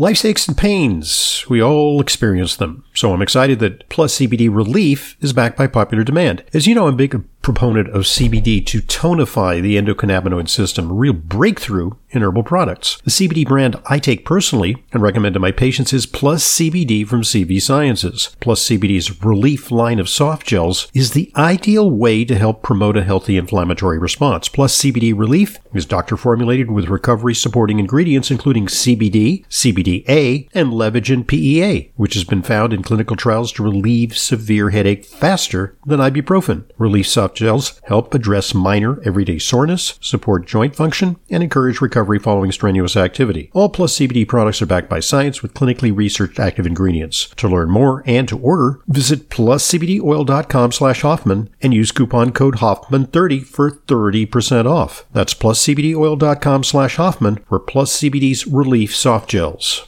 Life's aches and pains, we all experience them. So I'm excited that Plus CBD Relief is backed by popular demand. As you know, I'm a big proponent of CBD to tonify the endocannabinoid system, a real breakthrough in herbal products. The CBD brand I take personally and recommend to my patients is Plus CBD from CV Sciences. Plus CBD's Relief line of soft gels is the ideal way to help promote a healthy inflammatory response. Plus CBD Relief is doctor formulated with recovery supporting ingredients including CBD, CBDA, and Levagen PEA, which has been found in clinical trials to relieve severe headache faster than ibuprofen. Relief soft gels help address minor everyday soreness, support joint function, and encourage recovery following strenuous activity. All Plus CBD products are backed by science with clinically researched active ingredients. To learn more and to order, visit pluscbdoil.com slash Hoffman and use coupon code Hoffman30 for 30% off. That's pluscbdoil.com slash Hoffman for Plus CBD's Relief Soft Gels.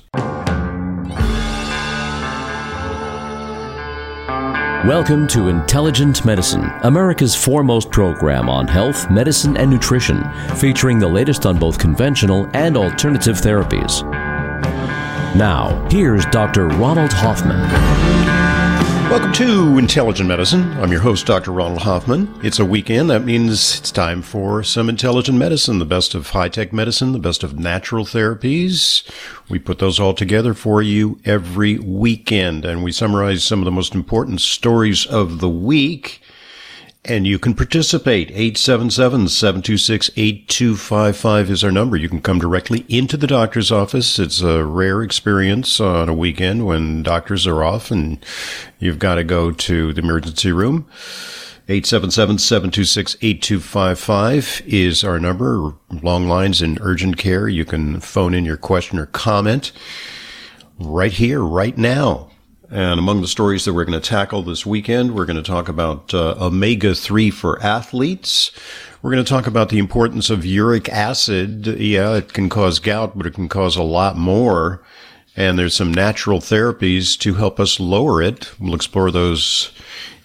Welcome to Intelligent Medicine, America's foremost program on health, medicine, and nutrition, featuring the latest on both conventional and alternative therapies. Now, here's Dr. Ronald Hoffman. Welcome to Intelligent Medicine. I'm your host, Dr. Ronald Hoffman. It's a weekend. That means it's time for some intelligent medicine, the best of high tech medicine, the best of natural therapies. We put those all together for you every weekend and we summarize some of the most important stories of the week and you can participate. 877-726-8255 is our number. You can come directly into the doctor's office. It's a rare experience on a weekend when doctors are off and you've got to go to the emergency room. 877-726-8255 is our number. Long lines in urgent care. You can phone in your question or comment right here, right now. And among the stories that we're going to tackle this weekend, we're going to talk about uh, omega 3 for athletes. We're going to talk about the importance of uric acid. Yeah, it can cause gout, but it can cause a lot more. And there's some natural therapies to help us lower it. We'll explore those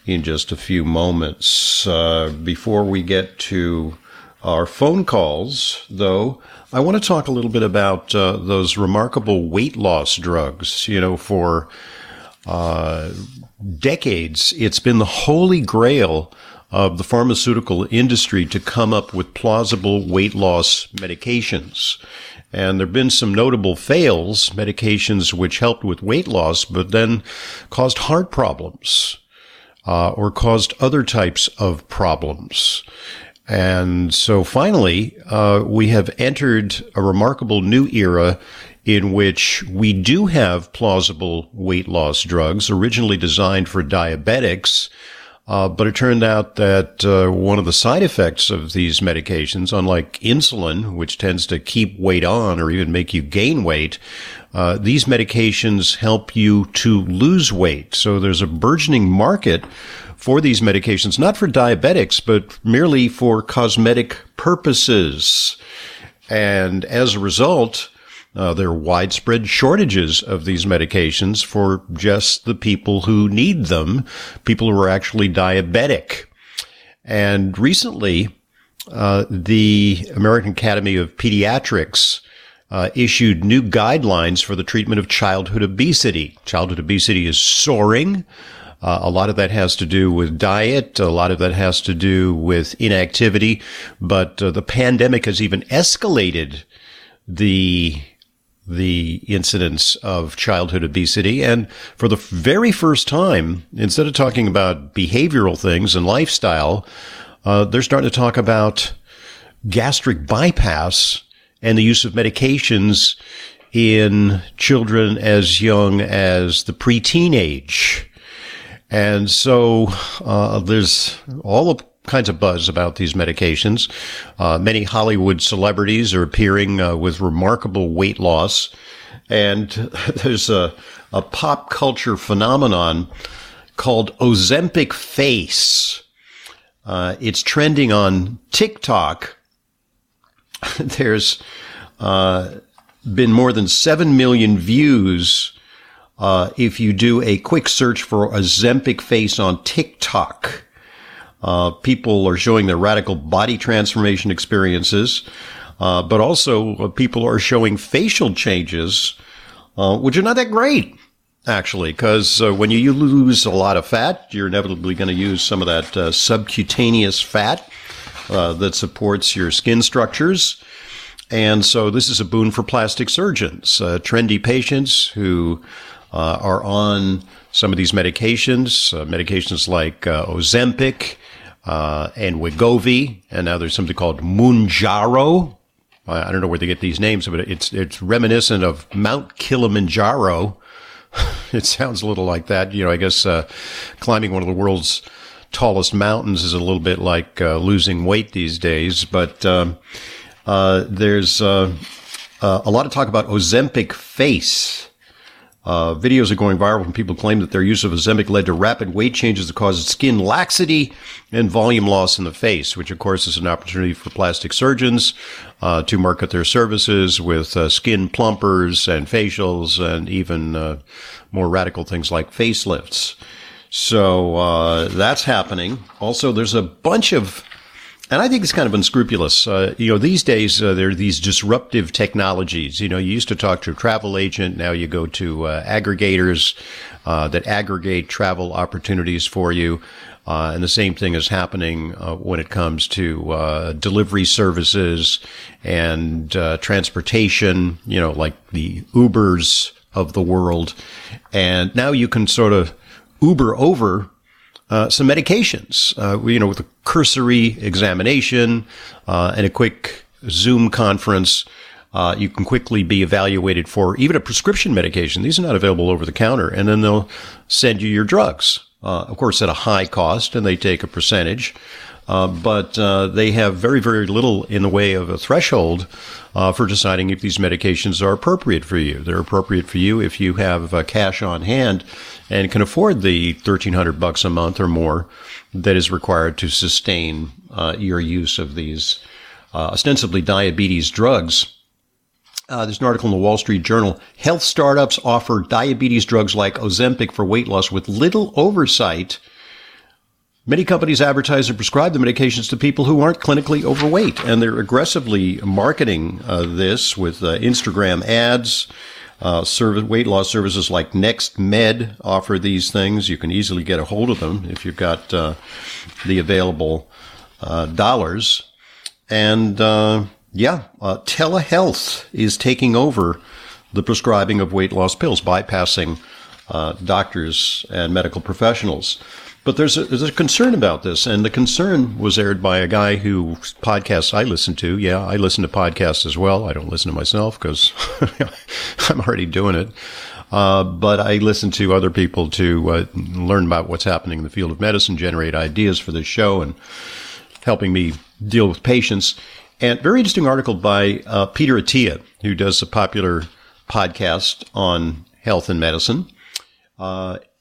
in just a few moments. Uh, before we get to our phone calls, though, I want to talk a little bit about uh, those remarkable weight loss drugs, you know, for uh, decades, it's been the holy grail of the pharmaceutical industry to come up with plausible weight loss medications. And there have been some notable fails, medications which helped with weight loss, but then caused heart problems, uh, or caused other types of problems. And so finally, uh, we have entered a remarkable new era in which we do have plausible weight loss drugs originally designed for diabetics. Uh, but it turned out that uh, one of the side effects of these medications, unlike insulin, which tends to keep weight on or even make you gain weight, uh, these medications help you to lose weight. So there's a burgeoning market for these medications, not for diabetics, but merely for cosmetic purposes. And as a result, uh, there are widespread shortages of these medications for just the people who need them, people who are actually diabetic. And recently, uh, the American Academy of Pediatrics uh, issued new guidelines for the treatment of childhood obesity. Childhood obesity is soaring. Uh, a lot of that has to do with diet. A lot of that has to do with inactivity. But uh, the pandemic has even escalated the the incidence of childhood obesity. And for the very first time, instead of talking about behavioral things and lifestyle, uh, they're starting to talk about gastric bypass and the use of medications in children as young as the preteen age. And so uh, there's all the kinds of buzz about these medications. Uh, many Hollywood celebrities are appearing uh, with remarkable weight loss. And there's a, a pop culture phenomenon called Ozempic face. Uh, it's trending on TikTok. there's uh, been more than 7 million views uh, if you do a quick search for Ozempic face on TikTok. Uh, people are showing their radical body transformation experiences, uh, but also uh, people are showing facial changes uh, which are not that great actually, because uh, when you lose a lot of fat, you're inevitably going to use some of that uh, subcutaneous fat uh, that supports your skin structures. And so this is a boon for plastic surgeons, uh, trendy patients who uh, are on some of these medications, uh, medications like Ozempic and Wegovy, and now there's something called Mounjaro. I don't know where they get these names, but it's it's reminiscent of Mount Kilimanjaro, it sounds a little like that. You know, I guess uh, climbing one of the world's tallest mountains is a little bit like uh, losing weight these days. But um, uh, there's uh, uh, a lot of talk about Ozempic face. Uh, videos are going viral when people claim that their use of Ozempic led to rapid weight changes that caused skin laxity and volume loss in the face, which of course is an opportunity for plastic surgeons uh, to market their services with uh, skin plumpers and facials and even uh, more radical things like facelifts. So uh, that's happening. Also, there's a bunch of and I think it's kind of unscrupulous. Uh, you know, these days uh, there are these disruptive technologies. You know, you used to talk to a travel agent. Now you go to uh, aggregators uh, that aggregate travel opportunities for you. Uh, and the same thing is happening uh, when it comes to delivery services and transportation. You know, like the Ubers of the world. And now you can sort of Uber over uh, some medications, uh, you know, with a cursory examination uh, and a quick Zoom conference. Uh, you can quickly be evaluated for even a prescription medication. These are not available over the counter, and then they'll send you your drugs, uh, of course, at a high cost, and they take a percentage. Uh, but uh, they have very, very little in the way of a threshold uh, for deciding if these medications are appropriate for you. They're appropriate for you if you have cash on hand and can afford the thirteen hundred bucks a month or more that is required to sustain uh, your use of these ostensibly diabetes drugs. Uh, there's an article in the Wall Street Journal. Health startups offer diabetes drugs like Ozempic for weight loss with little oversight Many companies advertise and prescribe the medications to people who aren't clinically overweight, and they're aggressively marketing uh, this with uh, Instagram ads. Uh, service, weight loss services like Next Med offer these things. You can easily get a hold of them if you've got uh, the available uh, dollars. And uh, yeah, telehealth is taking over the prescribing of weight loss pills, bypassing doctors and medical professionals. But there's a, there's a concern about this, and the concern was aired by a guy who podcasts I listen to. Yeah, I listen to podcasts as well. I don't listen to myself because I'm already doing it. Uh, but I listen to other people to uh, learn about what's happening in the field of medicine, generate ideas for this show, and helping me deal with patients. And very interesting article by uh, Peter Attia, who does a popular podcast on health and medicine.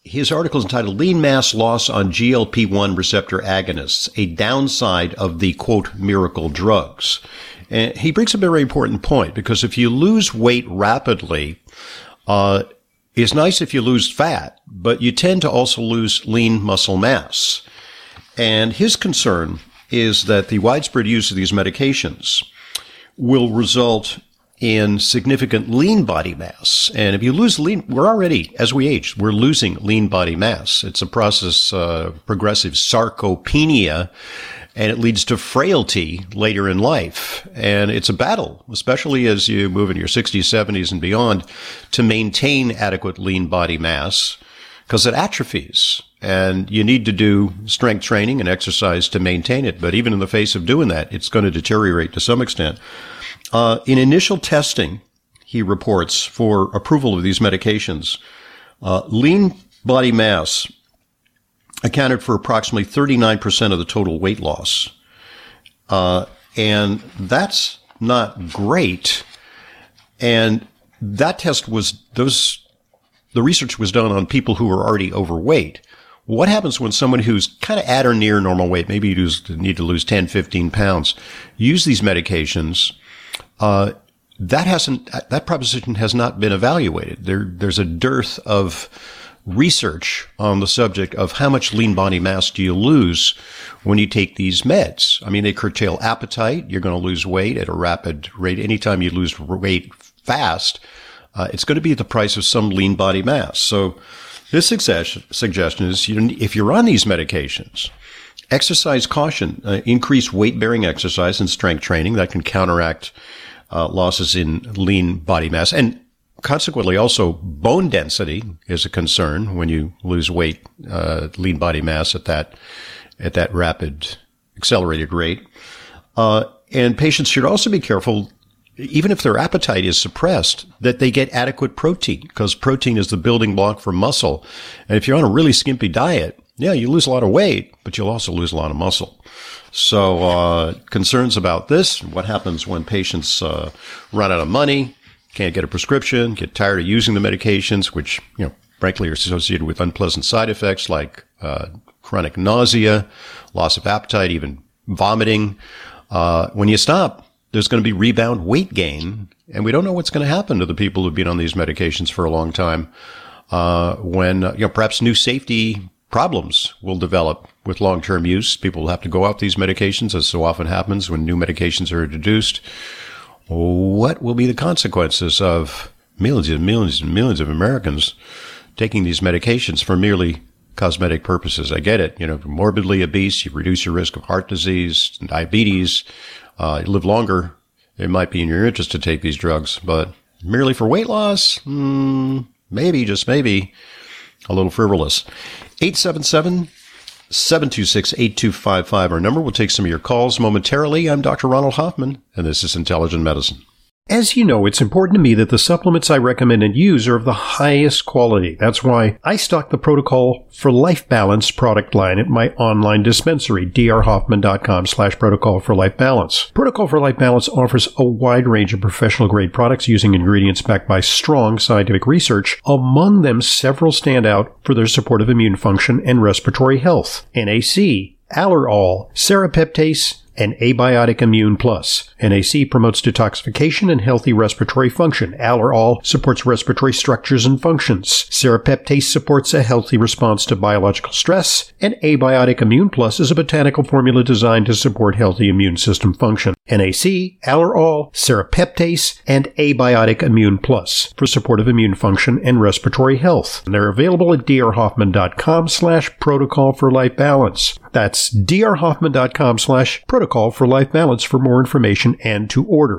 His article is entitled Lean Mass Loss on GLP-1 Receptor Agonists, a downside of the quote miracle drugs. And he brings up a very important point because if you lose weight rapidly, uh, it's nice if you lose fat, but you tend to also lose lean muscle mass. And his concern is that the widespread use of these medications will result in significant lean body mass. And if you lose lean, we're already, as we age, we're losing lean body mass. It's a process, uh, progressive sarcopenia, and it leads to frailty later in life. And it's a battle, especially as you move in your 60s, 70s, and beyond, to maintain adequate lean body mass because it atrophies. And you need to do strength training and exercise to maintain it. But even in the face of doing that, it's going to deteriorate to some extent. Uh, in initial testing, he reports for approval of these medications, uh, lean body mass accounted for approximately 39% of the total weight loss. Uh, and that's not great. And that test was, those, the research was done on people who were already overweight. What happens when someone who's kind of at or near normal weight, maybe you need to lose 10, 15 pounds, use these medications uh, that hasn't that proposition has not been evaluated. There, there's a dearth of research on the subject of how much lean body mass do you lose when you take these meds. I mean, they curtail appetite. You're going to lose weight at a rapid rate. Anytime you lose weight fast, uh, it's going to be at the price of some lean body mass. So this suggestion, is you, if you're on these medications, exercise caution, uh, increase weight bearing exercise and strength training that can counteract uh, losses in lean body mass. And consequently, also bone density is a concern when you lose weight, uh, lean body mass at that, at that rapid, accelerated rate. Uh, and patients should also be careful even if their appetite is suppressed, that they get adequate protein because protein is the building block for muscle. And if you're on a really skimpy diet, yeah, you lose a lot of weight, but you'll also lose a lot of muscle. So, uh, concerns about this, what happens when patients uh, run out of money, can't get a prescription, get tired of using the medications, which, you know, frankly are associated with unpleasant side effects like uh, chronic nausea, loss of appetite, even vomiting. Uh, when you stop, there's going to be rebound weight gain. And we don't know what's going to happen to the people who've been on these medications for a long time. Uh, when, you know, perhaps new safety problems will develop with long-term use. People will have to go off these medications as so often happens when new medications are introduced. What will be the consequences of millions and millions and millions of Americans taking these medications for merely cosmetic purposes? I get it. You know, morbidly obese, you reduce your risk of heart disease, diabetes, uh, live longer, it might be in your interest to take these drugs. But merely for weight loss, mm, maybe, just maybe, a little frivolous. 877 726 8255, our number. We'll take some of your calls momentarily. I'm Dr. Ronald Hoffman, and this is Intelligent Medicine. As you know, it's important to me that the supplements I recommend and use are of the highest quality. That's why I stock the Protocol for Life Balance product line at my online dispensary, drhoffman.com slash protocol for life balance. Protocol for Life Balance offers a wide range of professional grade products using ingredients backed by strong scientific research. Among them, several stand out for their support of immune function and respiratory health. NAC, Allerol, Serrapeptase, and Abiotic Immune Plus. NAC promotes detoxification and healthy respiratory function. Allerol supports respiratory structures and functions. Serrapeptase supports a healthy response to biological stress. And Abiotic Immune Plus is a botanical formula designed to support healthy immune system function. NAC, Allerol, Serrapeptase, and Abiotic Immune Plus for supportive immune function and respiratory health. And they're available at drhoffman.com slash protocol for life balance. That's drhoffman.com slash protocol for life balance for more information and to order.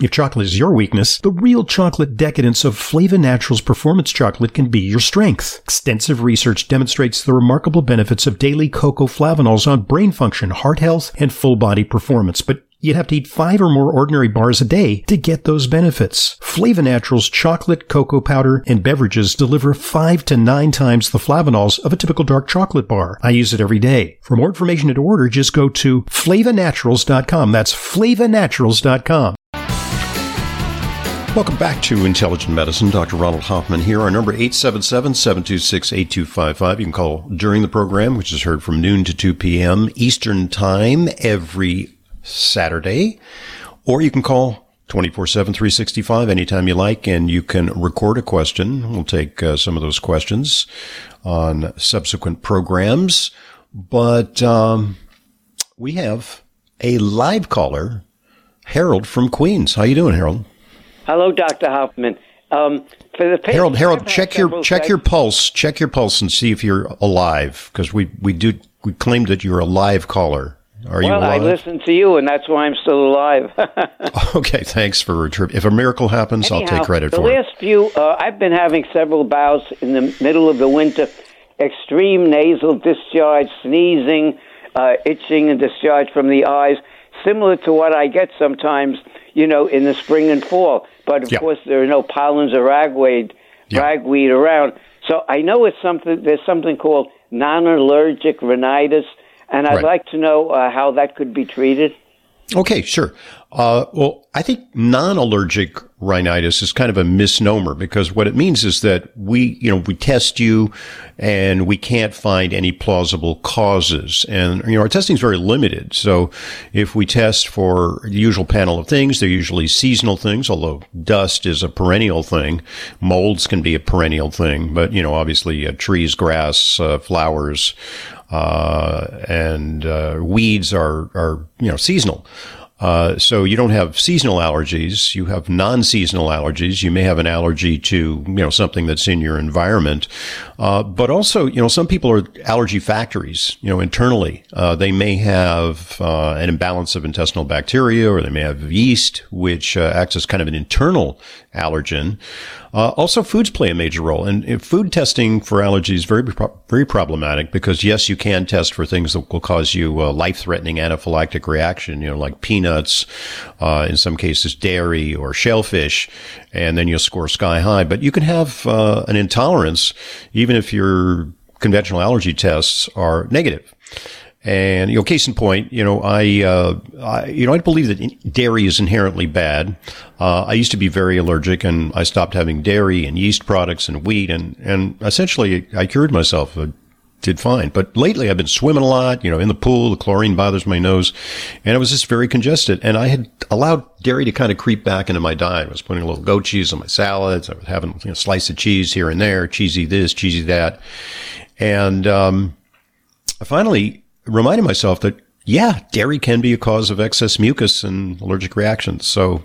If chocolate is your weakness, the real chocolate decadence of Flava Naturals Performance Chocolate can be your strength. Extensive research demonstrates the remarkable benefits of daily cocoa flavanols on brain function, heart health, and full body performance, but You'd have to eat five or more ordinary bars a day to get those benefits. Flava Naturals chocolate, cocoa powder, and beverages deliver five to nine times the flavanols of a typical dark chocolate bar. I use it every day. For more information and order, just go to flavanaturals.com. That's flavanaturals.com. Welcome back to Intelligent Medicine. Dr. Ronald Hoffman here. Our number 877-726-8255. You can call during the program, which is heard from noon to 2 p.m. Eastern Time every Saturday. Or you can call 24-7, 365 anytime you like, and you can record a question. We'll take uh, some of those questions on subsequent programs. But um, we have a live caller, Harold from Queens. How you doing, Harold? Hello, Dr. Hoffman. Um, for the Harold, Harold, check your check your pulse, check your pulse, and see if you're alive, because we we do we claimed that you're a live caller. Are well, you alive? I listen to you, and that's why I'm still alive. okay, thanks for return. If a miracle happens, Anyhow, I'll take credit the for it. The last few, uh, I've been having several bouts in the middle of the winter, extreme nasal discharge, sneezing, uh, itching, and discharge from the eyes, similar to what I get sometimes, you know, in the spring and fall. But of course, there are no pollens or ragweed, ragweed around. So I know it's something. There's something called non-allergic rhinitis, and I'd Right. like to know uh, how that could be treated. Okay, sure. Uh, well, I think non-allergic rhinitis is kind of a misnomer because what it means is that we, you know, we test you and we can't find any plausible causes. And, you know, our testing is very limited. So if we test for the usual panel of things, they're usually seasonal things, although dust is a perennial thing. Molds can be a perennial thing, but, you know, obviously uh, trees, grass, uh, flowers, uh, and uh, weeds are, are, you know, seasonal. Uh, so you don't have seasonal allergies. You have non-seasonal allergies. You may have an allergy to, you know, something that's in your environment. Uh, but also, you know, some people are allergy factories, you know, internally. Uh, they may have uh, an imbalance of intestinal bacteria or they may have yeast, which uh, acts as kind of an internal allergen. Uh, also, foods play a major role, and food testing for allergies is very very problematic because yes, you can test for things that will cause you a life-threatening anaphylactic reaction, you know, like peanuts, uh, in some cases dairy or shellfish, and then you'll score sky high. But you can have uh, an intolerance even if your conventional allergy tests are negative. And, you know, case in point, you know, I, uh, I you know, I believe that dairy is inherently bad. Uh, I used to be very allergic and I stopped having dairy and yeast products and wheat and, and essentially I cured myself. I did fine. But lately I've been swimming a lot, you know, in the pool. The chlorine bothers my nose and it was just very congested. And I had allowed dairy to kind of creep back into my diet. I was putting a little goat cheese on my salads. I was having you know, a slice of cheese here and there, cheesy this, cheesy that. And, um, I finally, reminding myself that, yeah, dairy can be a cause of excess mucus and allergic reactions. So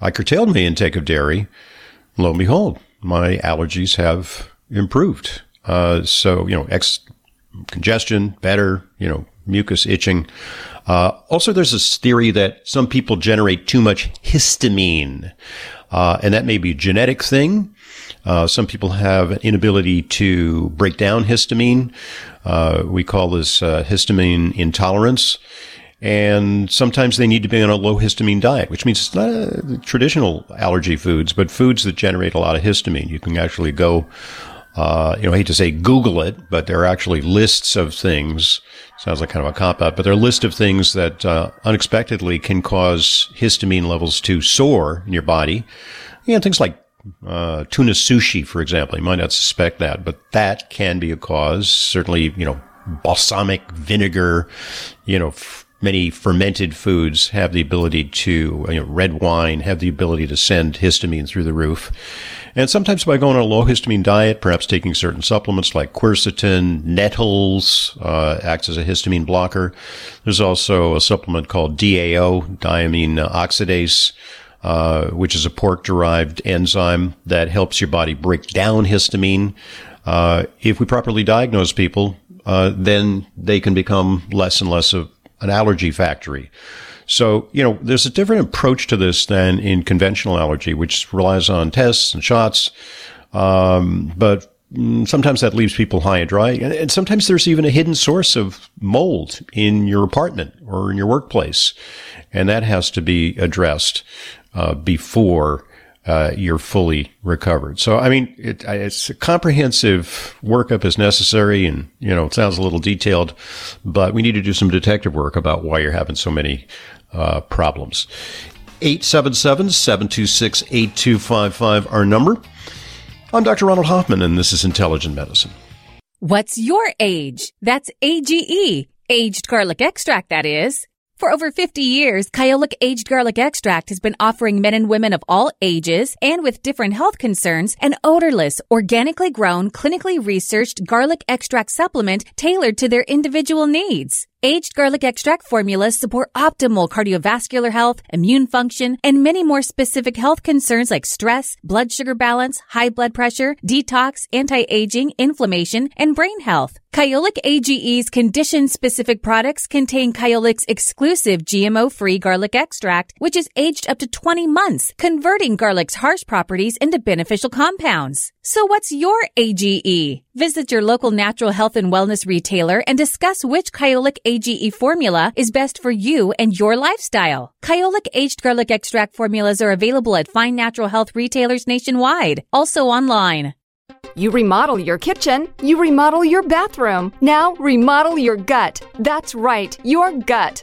I curtailed my intake of dairy. Lo and behold, my allergies have improved. Uh, so, you know, ex congestion, better, you know, mucus itching. Uh, also, there's this theory that some people generate too much histamine, uh, and that may be a genetic thing. Uh, some people have an inability to break down histamine. Uh, we call this uh, histamine intolerance. And sometimes they need to be on a low histamine diet, which means it's not a, traditional allergy foods, but foods that generate a lot of histamine. You can actually go, uh, you know, I hate to say Google it, but there are actually lists of things. Sounds like kind of a cop out, but there are a list of things that uh, unexpectedly can cause histamine levels to soar in your body. You know, things like uh, tuna sushi, for example. You might not suspect that, but that can be a cause. Certainly, you know, balsamic vinegar, you know, f- many fermented foods have the ability to, you know, red wine have the ability to send histamine through the roof. And sometimes by going on a low histamine diet, perhaps taking certain supplements like quercetin, nettles, uh, acts as a histamine blocker. There's also a supplement called DAO, diamine oxidase, uh, which is a pork derived enzyme that helps your body break down histamine. Uh, if we properly diagnose people, uh, then they can become less and less of an allergy factory. So, you know, there's a different approach to this than in conventional allergy, which relies on tests and shots. Um, but mm, sometimes that leaves people high and dry. And sometimes there's even a hidden source of mold in your apartment or in your workplace. And that has to be addressed uh, before uh, you're fully recovered. So, I mean, it, it's a comprehensive workup is necessary, and you know, it sounds a little detailed, but we need to do some detective work about why you're having so many uh, problems. 877-726-8255, our number. I'm Dr. Ronald Hoffman, and this is Intelligent Medicine. What's your age? That's AGE, aged garlic extract, that is. For over 50 years, Kyolic Aged Garlic Extract has been offering men and women of all ages and with different health concerns an odorless, organically grown, clinically researched garlic extract supplement tailored to their individual needs. Aged garlic extract formulas support optimal cardiovascular health, immune function, and many more specific health concerns like stress, blood sugar balance, high blood pressure, detox, anti-aging, inflammation, and brain health. Kyolic AGE's condition-specific products contain Kyolic's exclusive GMO-free garlic extract, which is aged up to 20 months, converting garlic's harsh properties into beneficial compounds. So what's your AGE? Visit your local natural health and wellness retailer and discuss which Kyolic AGE formula is best for you and your lifestyle. Kyolic aged garlic extract formulas are available at fine natural health retailers nationwide, also online. You remodel your kitchen, you remodel your bathroom. Now remodel your gut. That's right, your gut.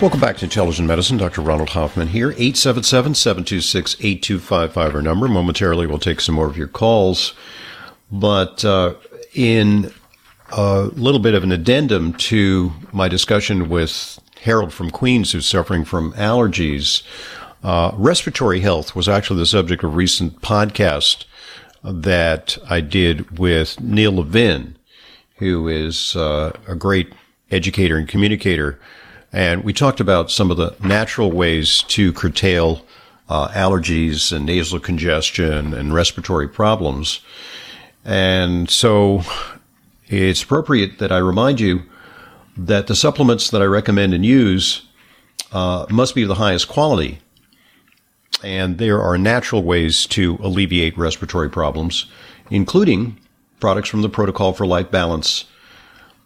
Welcome back to Intelligent Medicine. Dr. Ronald Hoffman here. 877 726 8255, our number. Momentarily, we'll take some more of your calls. But uh, in a little bit of an addendum to my discussion with Harold from Queens, who's suffering from allergies, uh, respiratory health was actually the subject of a recent podcast that I did with Neil Levin, who is uh, a great educator and communicator and we talked about some of the natural ways to curtail uh, allergies and nasal congestion and respiratory problems. And so it's appropriate that I remind you that the supplements that I recommend and use uh, must be of the highest quality. And there are natural ways to alleviate respiratory problems, including products from the Protocol for Life Balance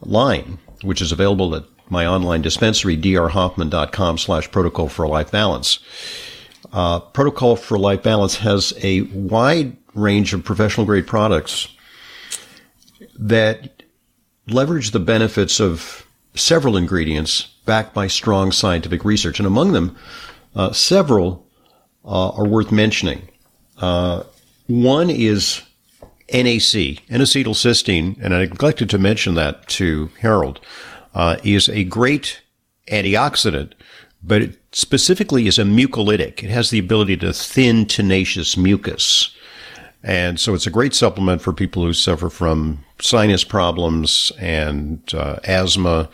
line, which is available at my online dispensary, drhoffman.com slash protocol for life balance. Uh, protocol for life balance has a wide range of professional grade products that leverage the benefits of several ingredients backed by strong scientific research. And among them, uh, several uh, are worth mentioning. Uh, one is NAC, N-acetylcysteine, and I neglected to mention that to Harold uh, is a great antioxidant, but it specifically is a mucolytic. It has the ability to thin tenacious mucus. And so it's a great supplement for people who suffer from sinus problems and uh, asthma,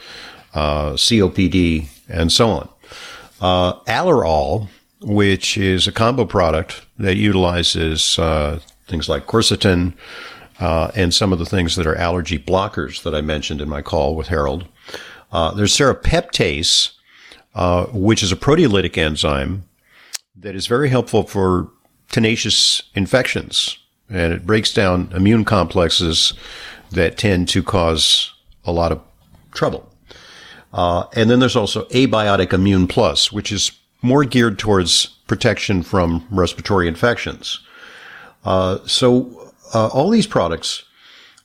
uh, COPD, and so on. Uh, Allerol, which is a combo product that utilizes uh, things like quercetin uh, and some of the things that are allergy blockers that I mentioned in my call with Harold. Uh, there's serrapeptase, uh, which is a proteolytic enzyme that is very helpful for tenacious infections, and it breaks down immune complexes that tend to cause a lot of trouble. Uh, and then there's also Abiotic Immune Plus, which is more geared towards protection from respiratory infections. Uh, so uh, all these products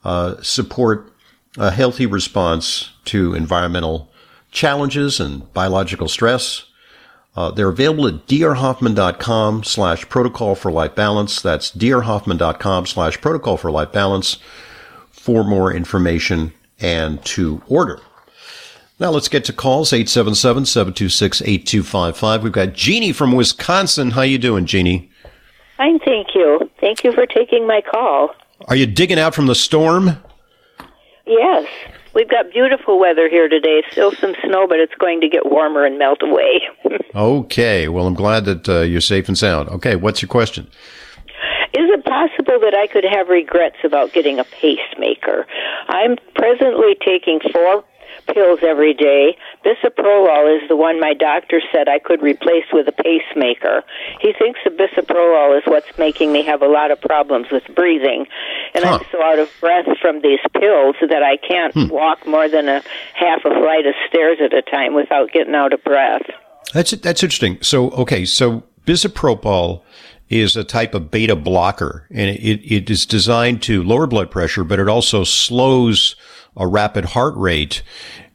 uh, support a healthy response to environmental challenges and biological stress. Uh, they're available at drhoffman.com slash protocol for life balance. That's drhoffman.com slash protocol for life balance for more information and to order. Now let's get to calls 877-726-8255. We've got Jeannie from Wisconsin. How you doing, Jeannie? Fine, thank you. Thank you for taking my call. Are you digging out from the storm? Yes. We've got beautiful weather here today. Still some snow, but it's going to get warmer and melt away. okay. Well, I'm glad that uh, you're safe and sound. Okay. What's your question? Is it possible that I could have regrets about getting a pacemaker? I'm presently taking four pills every day. Bisoprolol is the one my doctor said I could replace with a pacemaker. He thinks the bisoprolol is what's making me have a lot of problems with breathing. And huh. I'm so out of breath from these pills that I can't hmm. walk more than a half a flight of stairs at a time without getting out of breath. That's that's interesting. So okay, so bisoprolol is a type of beta blocker and it, it is designed to lower blood pressure, but it also slows a rapid heart rate.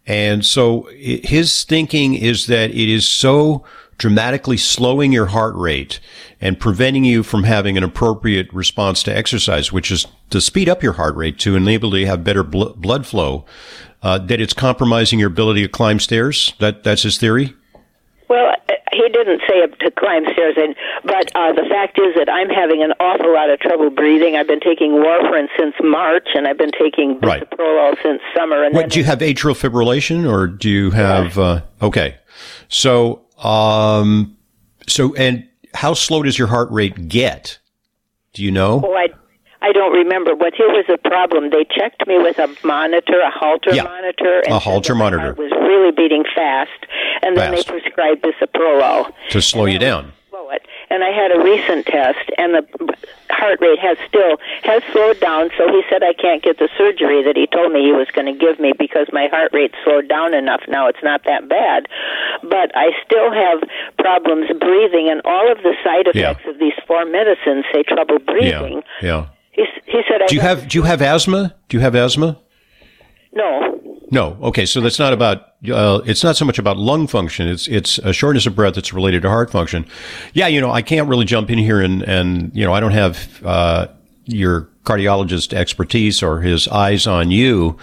And so his thinking is that it is so dramatically slowing your heart rate and preventing you from having an appropriate response to exercise, which is to speed up your heart rate to enable you to have better bl- blood flow, uh, that it's compromising your ability to climb stairs. That that's his theory. Well, he didn't say to climb stairs, and but uh, the fact is that I'm having an awful lot of trouble breathing. I've been taking warfarin since March, and I've been taking Right. bisoprolol since summer. And What do you have atrial fibrillation or do you have? Uh, okay, so um, so and how slow does your heart rate get? Do you know? Oh, I, I don't remember. But here was the problem. They checked me with a monitor, a Holter Yeah. monitor, and A said Holter that my monitor. heart was really beating fast, and then Fast. they prescribed this bisoprolol To slow you down. slow it. And I had a recent test, and the heart rate has still has slowed down. So he said I can't get the surgery that he told me he was going to give me because my heart rate slowed down enough. Now it's not that bad, but I still have problems breathing, and all of the side Yeah. effects of these four medicines say trouble Yeah, breathing. yeah. He, he said, I Do you have do you have asthma? Do you have asthma? no? No. Okay, so that's not about. Uh, it's not so much about lung function. It's it's a shortness of breath that's related to heart function. Yeah, you know, I can't really jump in here and and you know, I don't have uh, your cardiologist expertise or his eyes on you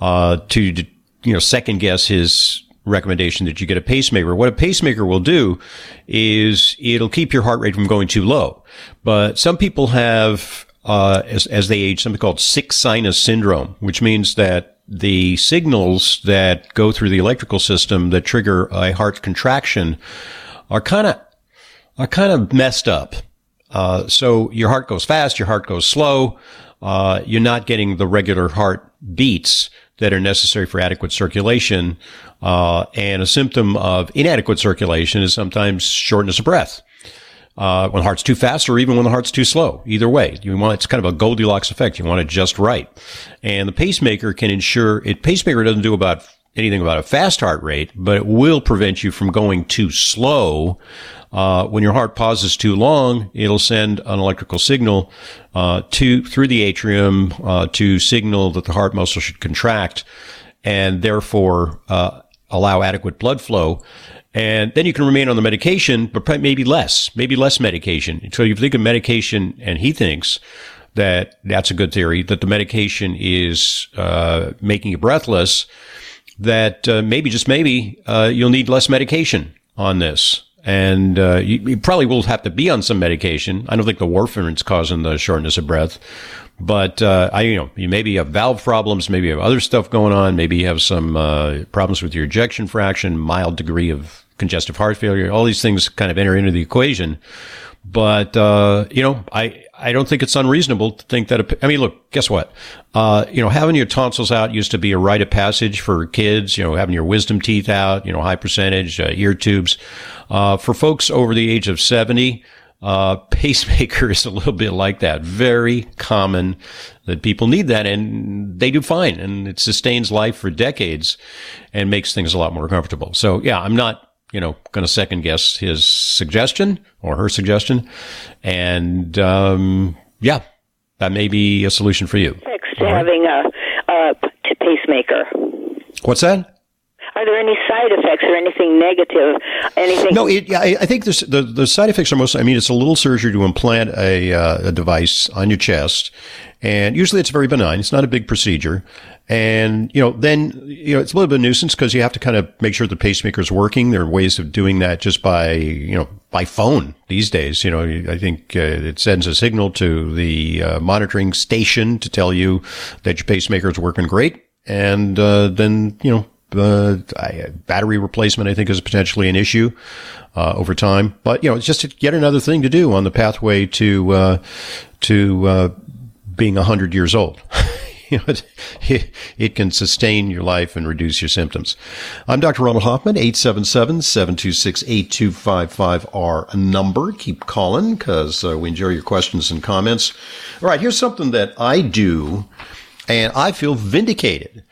uh, to you know second guess his recommendation that you get a pacemaker. What a pacemaker will do is it'll keep your heart rate from going too low. But some people have, uh, as, as they age, something called sick sinus syndrome, which means that the signals that go through the electrical system that trigger a heart contraction are kind of, are kind of messed up. Uh, so your heart goes fast, your heart goes slow. Uh, you're not getting the regular heart beats that are necessary for adequate circulation. Uh, and a symptom of inadequate circulation is sometimes shortness of breath. Uh, when the heart's too fast or even when the heart's too slow. Either way, you want, it's kind of a Goldilocks effect. You want it just right. And the pacemaker can ensure it, pacemaker doesn't do about anything about a fast heart rate, but it will prevent you from going too slow. Uh, when your heart pauses too long, it'll send an electrical signal, uh, to, through the atrium, uh, to signal that the heart muscle should contract and therefore, uh, allow adequate blood flow. And then you can remain on the medication, but maybe less, maybe less medication. So you think of medication, and he thinks that that's a good theory, that the medication is uh, making you breathless, that uh, maybe, just maybe, uh, you'll need less medication on this. And uh, you, you probably will have to be on some medication. I don't think the warfarin's causing the shortness of breath. But uh, I, you know, you maybe have valve problems, maybe you have other stuff going on, maybe you have some uh, problems with your ejection fraction, mild degree of congestive heart failure. All these things kind of enter into the equation. But uh, you know, I I don't think it's unreasonable to think that. A, I mean, look, guess what? Uh, you know, having your tonsils out used to be a rite of passage for kids. You know, having your wisdom teeth out. You know, high percentage uh, ear tubes. Uh, for folks over the age of seventy, uh, pacemaker is a little bit like that. Very common that people need that and they do fine and it sustains life for decades and makes things a lot more comfortable. So yeah, I'm not, you know, going to second guess his suggestion or her suggestion. And, um, yeah, that may be a solution for you. Next to having a, a pacemaker. What's that? Are there any side effects or anything negative? Anything? No, it, I, I think this, the the side effects are mostly. I mean, it's a little surgery to implant a, uh, a device on your chest, and usually it's very benign. It's not a big procedure, and you know, then you know, it's a little bit of a nuisance because you have to kind of make sure the pacemaker is working. There are ways of doing that just by you know by phone these days. You know, I think uh, it sends a signal to the uh, monitoring station to tell you that your pacemaker is working great, and uh, then you know uh, I- battery replacement, I think, is potentially an issue uh, over time. But you know, it's just yet another thing to do on the pathway to uh, to uh, being hundred years old. you know, it, it, can sustain your life and reduce your symptoms. I'm Dr. Ronald Hoffman, 877-726-8255, our number. Keep calling because uh, we enjoy your questions and comments. All right, here's something that I do and I feel vindicated.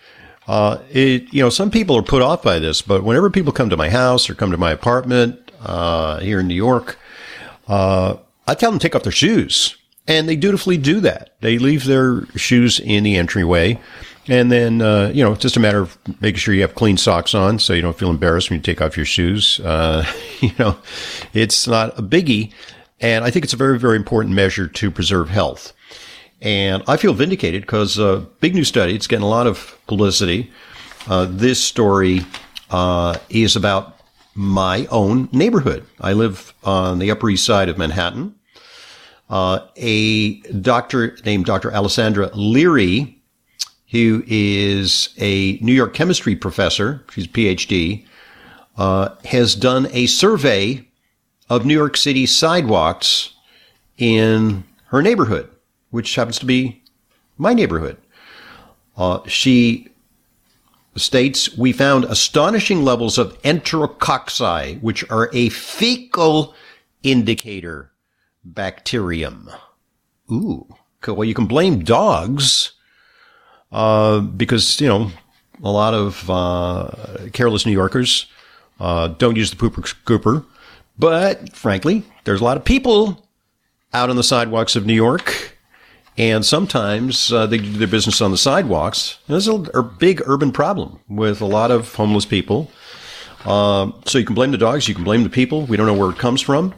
Uh, it, you know, some people are put off by this, but whenever people come to my house or come to my apartment, uh, here in New York, uh, I tell them to take off their shoes. And they dutifully do that. They leave their shoes in the entryway. And then, uh, you know, it's just a matter of making sure you have clean socks on so you don't feel embarrassed when you take off your shoes. Uh, you know, it's not a biggie. And I think it's a very, very important measure to preserve health. And I feel vindicated because a uh, big new study, it's getting a lot of publicity. Uh, this story uh, is about my own neighborhood. I live on the Upper East Side of Manhattan. Uh, a doctor named Dr. Alessandra Leri, who is a New York chemistry professor, she's a PhD, uh, has done a survey of New York City sidewalks in her neighborhood, which happens to be my neighborhood. Uh, she states we found astonishing levels of enterococci, which are a fecal indicator bacterium. Ooh. Well, you can blame dogs uh, because, you know, a lot of uh, careless New Yorkers uh, don't use the pooper scooper. But frankly, there's a lot of people out on the sidewalks of New York and sometimes uh, they do their business on the sidewalks. There's a, a, big urban problem with a lot of homeless people. Uh, so you can blame the dogs, you can blame the people. We don't know where it comes from,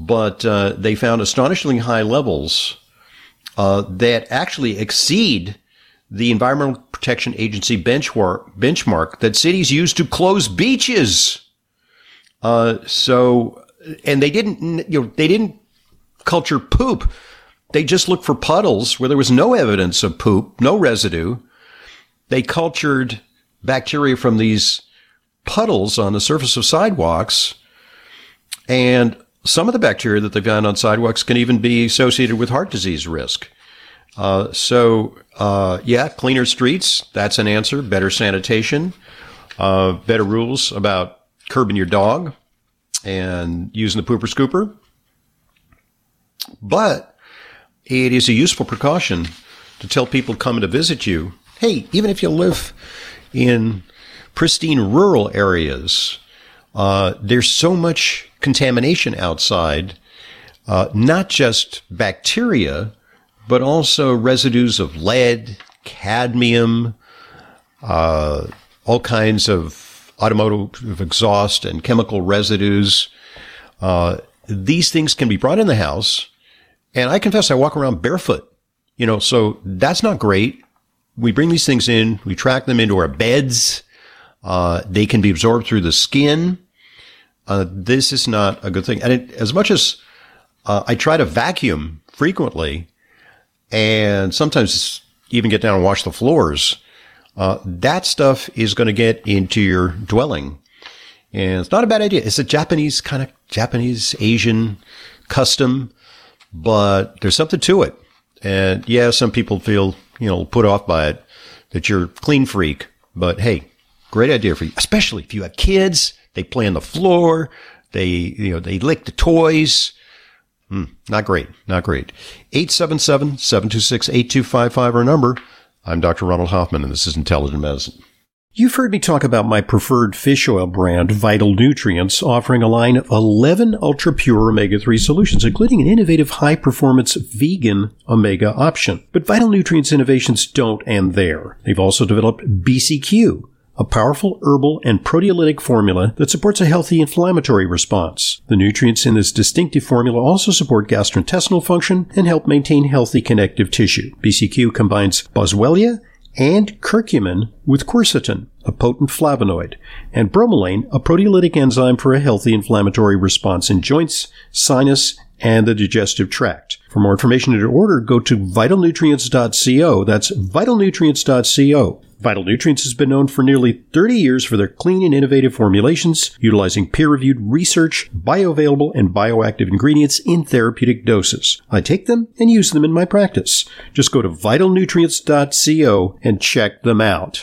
but uh, they found astonishingly high levels uh, that actually exceed the Environmental Protection Agency benchmark, benchmark that cities use to close beaches. Uh, so, and they didn't, you know, they didn't culture poop they just looked for puddles where there was no evidence of poop, no residue. They cultured bacteria from these puddles on the surface of sidewalks. And some of the bacteria that they found on sidewalks can even be associated with heart disease risk. Uh, so, uh, yeah, cleaner streets, that's an answer. Better sanitation, uh, better rules about curbing your dog and using the pooper scooper. But it is a useful precaution to tell people coming to visit you, hey, even if you live in pristine rural areas, uh, there's so much contamination outside, uh, not just bacteria, but also residues of lead, cadmium, uh, all kinds of automotive exhaust and chemical residues. Uh, these things can be brought in the house and I confess I walk around barefoot, you know, so that's not great. We bring these things in, we track them into our beds. Uh, they can be absorbed through the skin. Uh, this is not a good thing. And it, as much as uh, I try to vacuum frequently and sometimes even get down and wash the floors, uh, that stuff is going to get into your dwelling. And it's not a bad idea. It's a Japanese kind of Japanese Asian custom but there's something to it. And yeah, some people feel, you know, put off by it that you're clean freak, but hey, great idea for you, especially if you have kids, they play on the floor, they, you know, they lick the toys. Hmm, not great. Not great. 877-726-8255 our number. I'm Dr. Ronald Hoffman and this is Intelligent Medicine. You've heard me talk about my preferred fish oil brand, Vital Nutrients, offering a line of 11 ultra pure omega 3 solutions, including an innovative high performance vegan omega option. But Vital Nutrients innovations don't end there. They've also developed BCQ, a powerful herbal and proteolytic formula that supports a healthy inflammatory response. The nutrients in this distinctive formula also support gastrointestinal function and help maintain healthy connective tissue. BCQ combines boswellia and curcumin with quercetin, a potent flavonoid, and bromelain, a proteolytic enzyme for a healthy inflammatory response in joints, sinus, and the digestive tract. For more information and to order, go to vitalnutrients.co. That's vitalnutrients.co. Vital Nutrients has been known for nearly 30 years for their clean and innovative formulations, utilizing peer-reviewed research, bioavailable and bioactive ingredients in therapeutic doses. I take them and use them in my practice. Just go to vitalnutrients.co and check them out.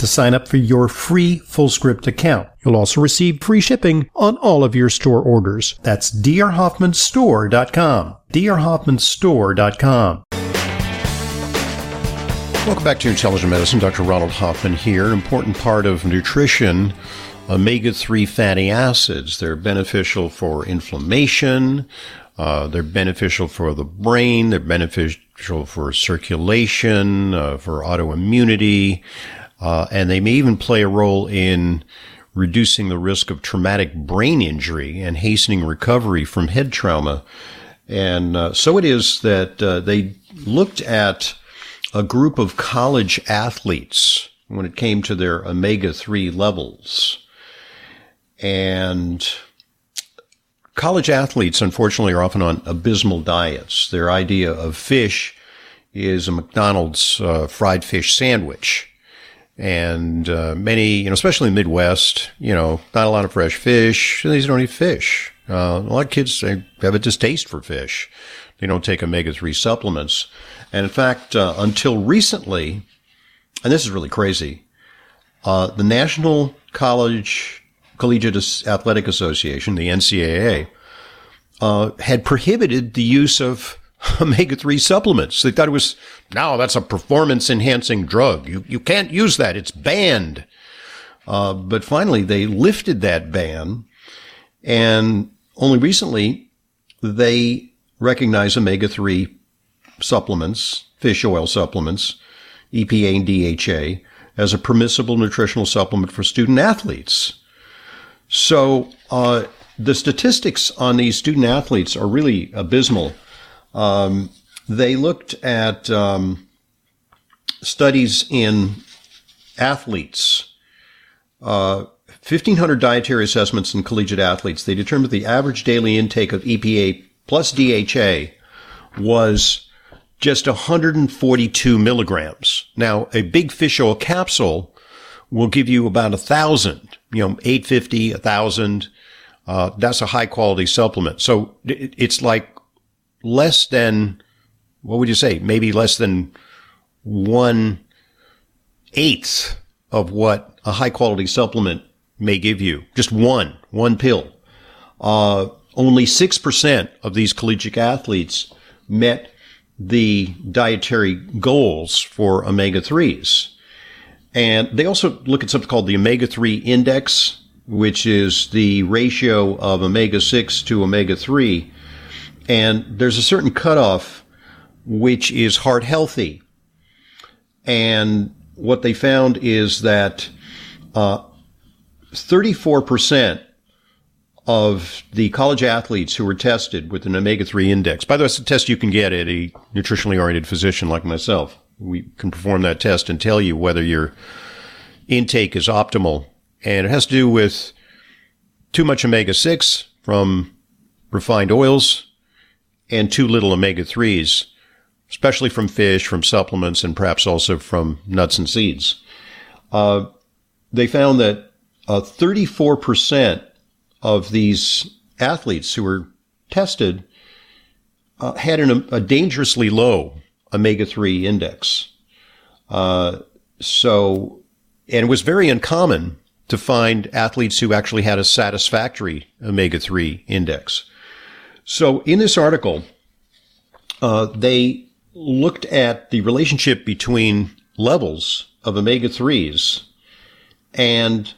to sign up for your free FullScript account. You'll also receive free shipping on all of your store orders. That's drhoffmanstore.com. drhoffmanstore.com. Welcome back to Intelligent Medicine. Dr. Ronald Hoffman here. Important part of nutrition, omega 3 fatty acids. They're beneficial for inflammation. Uh, they're beneficial for the brain. They're beneficial for circulation, uh, for autoimmunity. Uh, and they may even play a role in reducing the risk of traumatic brain injury and hastening recovery from head trauma. And uh, so it is that uh, they looked at a group of college athletes when it came to their omega 3 levels. And college athletes, unfortunately, are often on abysmal diets. Their idea of fish is a McDonald's uh, fried fish sandwich. And uh, many, you know, especially in the Midwest, you know, not a lot of fresh fish. These don't eat fish. Uh, a lot of kids they have a distaste for fish. They don't take omega 3 supplements. And in fact, uh, until recently, and this is really crazy, uh, the National College Collegiate Athletic Association, the NCAA, uh, had prohibited the use of omega 3 supplements. They thought it was, now that's a performance enhancing drug. You, you can't use that. It's banned. Uh, but finally, they lifted that ban. And only recently, they recognize omega 3 supplements, fish oil supplements, EPA and DHA, as a permissible nutritional supplement for student athletes. So uh, the statistics on these student athletes are really abysmal. Um, they looked at um, studies in athletes, uh, 1,500 dietary assessments in collegiate athletes. They determined the average daily intake of EPA plus DHA was just 142 milligrams. Now, a big fish oil capsule will give you about a thousand, you know, 850, a thousand. Uh, that's a high quality supplement. So it's like less than, what would you say? Maybe less than one eighth of what a high quality supplement may give you. Just one, one pill. Uh, only 6% of these collegiate athletes met the dietary goals for omega 3s. And they also look at something called the omega 3 index, which is the ratio of omega 6 to omega 3. And there's a certain cutoff which is heart healthy. And what they found is that uh, 34% of the college athletes who were tested with an omega 3 index. By the way, it's a test you can get at a nutritionally oriented physician like myself. We can perform that test and tell you whether your intake is optimal. And it has to do with too much omega 6 from refined oils and too little omega 3s, especially from fish, from supplements, and perhaps also from nuts and seeds. Uh, they found that uh, 34% of these athletes who were tested uh, had an, a dangerously low omega 3 index. Uh, so, and it was very uncommon to find athletes who actually had a satisfactory omega 3 index. So, in this article, uh, they looked at the relationship between levels of omega 3s and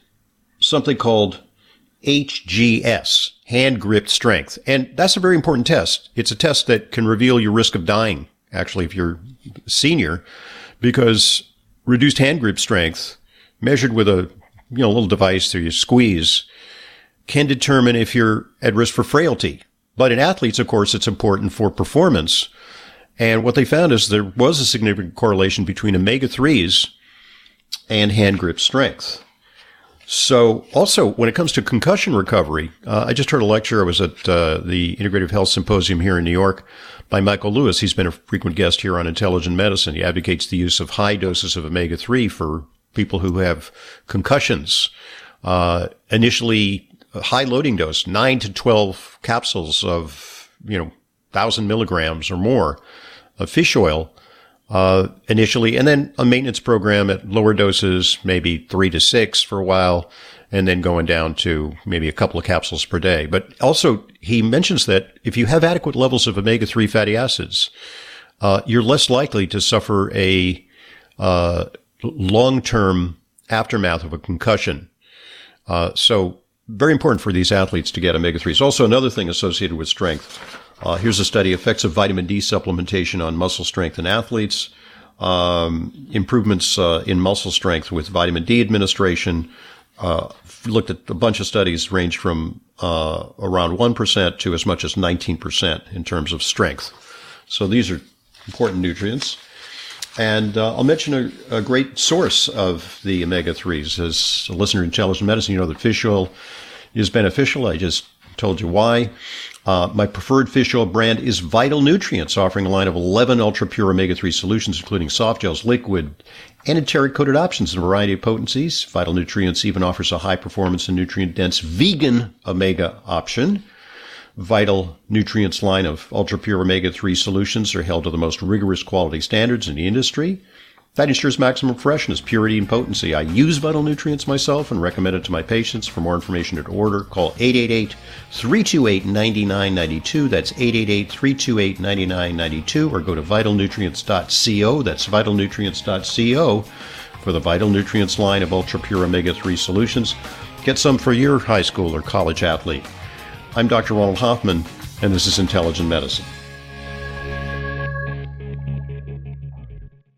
something called HGS, hand grip strength. And that's a very important test. It's a test that can reveal your risk of dying, actually, if you're senior, because reduced hand grip strength measured with a you know, little device that you squeeze can determine if you're at risk for frailty. But in athletes, of course, it's important for performance. And what they found is there was a significant correlation between omega 3s and hand grip strength. So, also, when it comes to concussion recovery, uh, I just heard a lecture. I was at uh, the Integrative Health Symposium here in New York by Michael Lewis. He's been a frequent guest here on Intelligent Medicine. He advocates the use of high doses of omega 3 for people who have concussions. Uh, initially, high loading dose, 9 to 12 capsules of, you know, 1,000 milligrams or more of fish oil uh, initially, and then a maintenance program at lower doses, maybe three to six for a while, and then going down to maybe a couple of capsules per day. But also, he mentions that if you have adequate levels of omega 3 fatty acids, uh, you're less likely to suffer a uh, long term aftermath of a concussion. Uh, so, very important for these athletes to get omega 3s. Also, another thing associated with strength uh, here's a study effects of vitamin D supplementation on muscle strength in athletes. Um, improvements uh, in muscle strength with vitamin D administration. Uh, looked at a bunch of studies, range from uh, around 1% to as much as 19% in terms of strength. So these are important nutrients. And uh, I'll mention a, a, great source of the omega 3s. As a listener in intelligent medicine, you know that fish oil is beneficial. I just told you why. Uh, my preferred fish oil brand is Vital Nutrients, offering a line of 11 ultra pure omega 3 solutions, including soft gels, liquid, and enteric coated options in a variety of potencies. Vital Nutrients even offers a high performance and nutrient dense vegan omega option. Vital Nutrients line of ultra pure omega 3 solutions are held to the most rigorous quality standards in the industry. That ensures maximum freshness, purity, and potency. I use Vital Nutrients myself and recommend it to my patients. For more information and order, call 888-328-9992. That's 888-328-9992 or go to vitalnutrients.co. That's vitalnutrients.co for the Vital Nutrients line of ultra pure omega 3 solutions. Get some for your high school or college athlete. I'm Dr. Ronald Hoffman, and this is Intelligent Medicine.